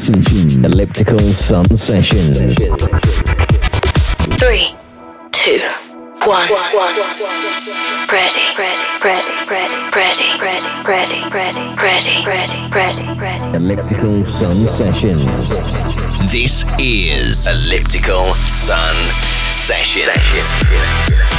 Sessions. Elliptical Sun Sessions. Three, two, one. Ready, ready, ready, ready, ready, ready, ready, ready, ready, ready, ready, ready. Elliptical Sun Sessions. This is Elliptical Sun Sessions.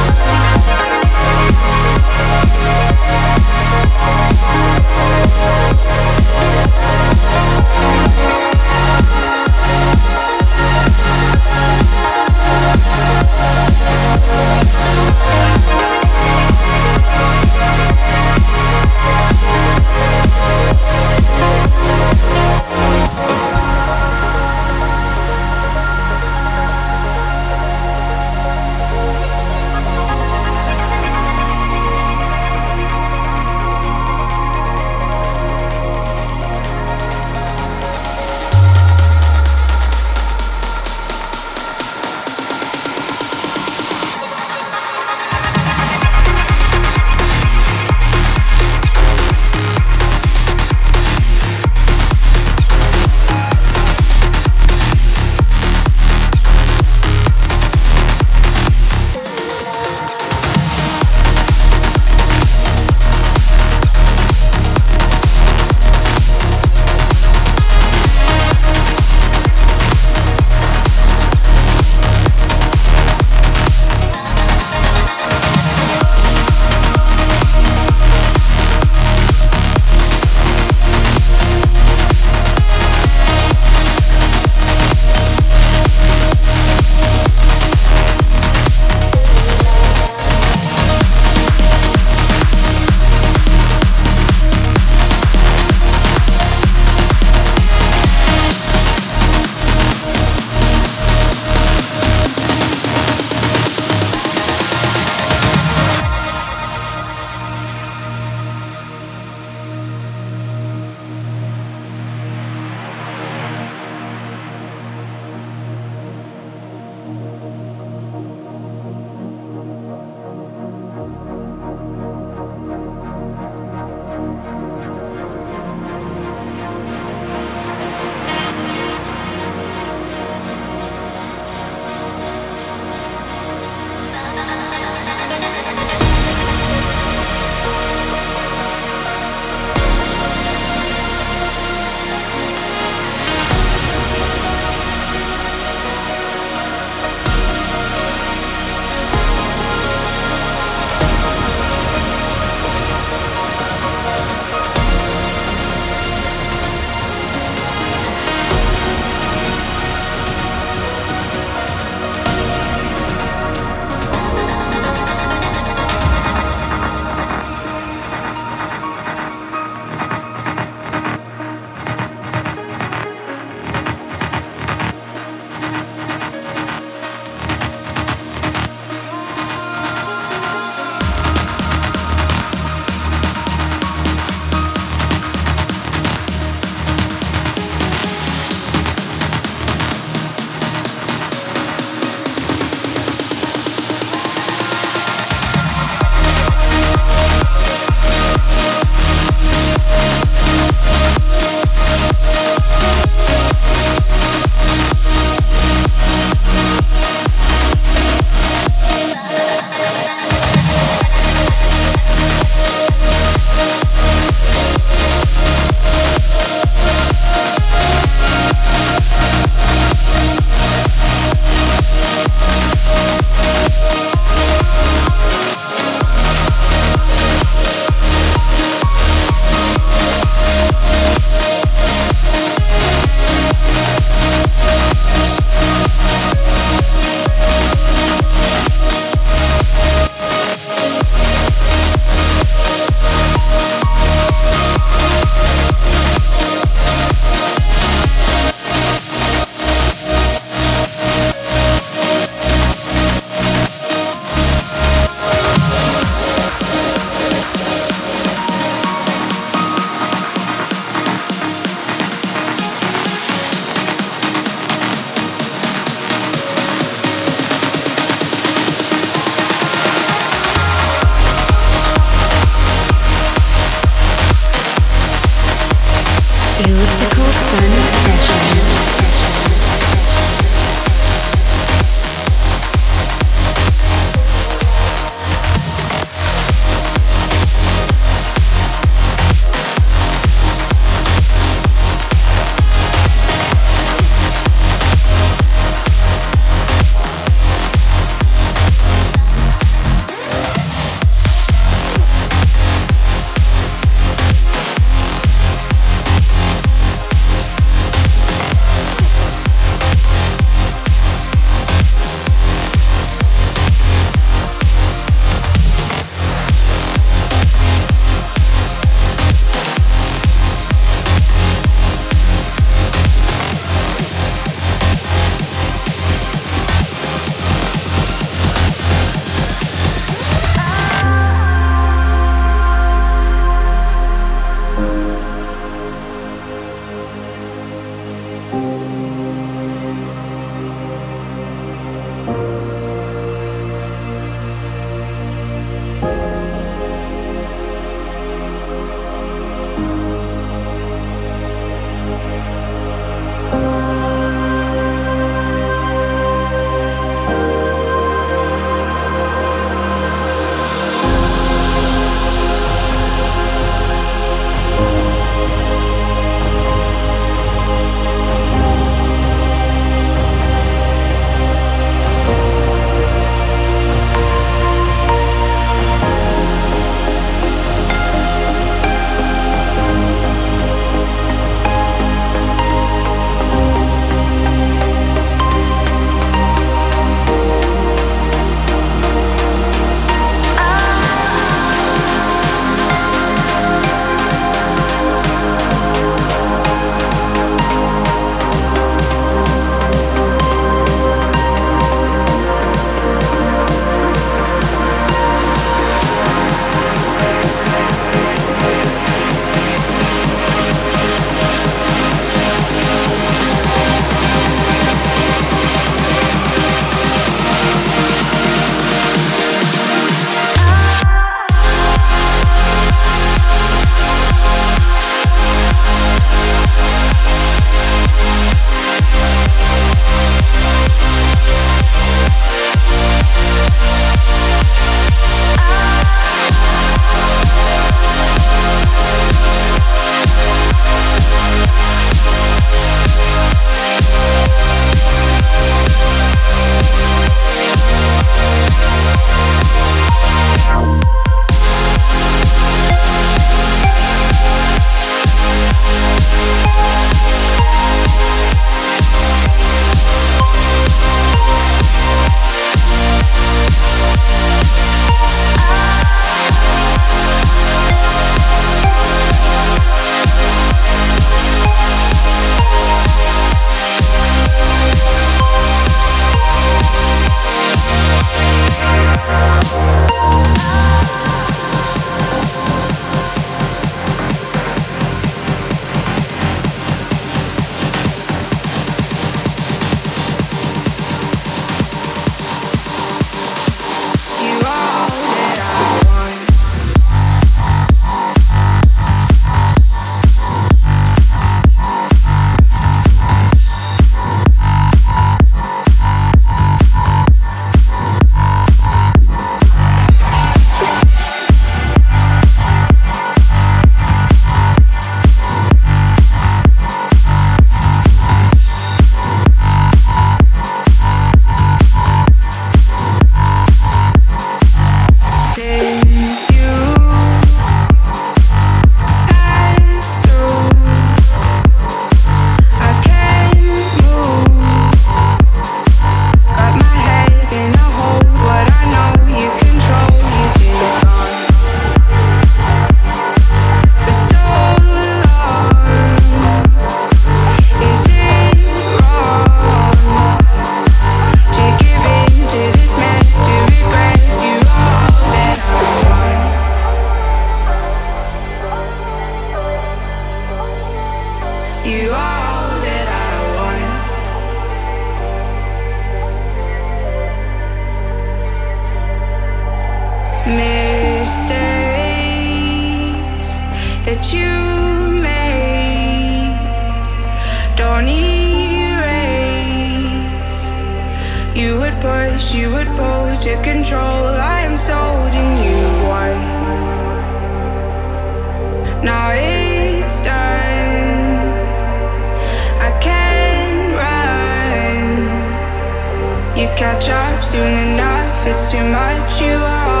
catch up soon enough. It's too much, you are.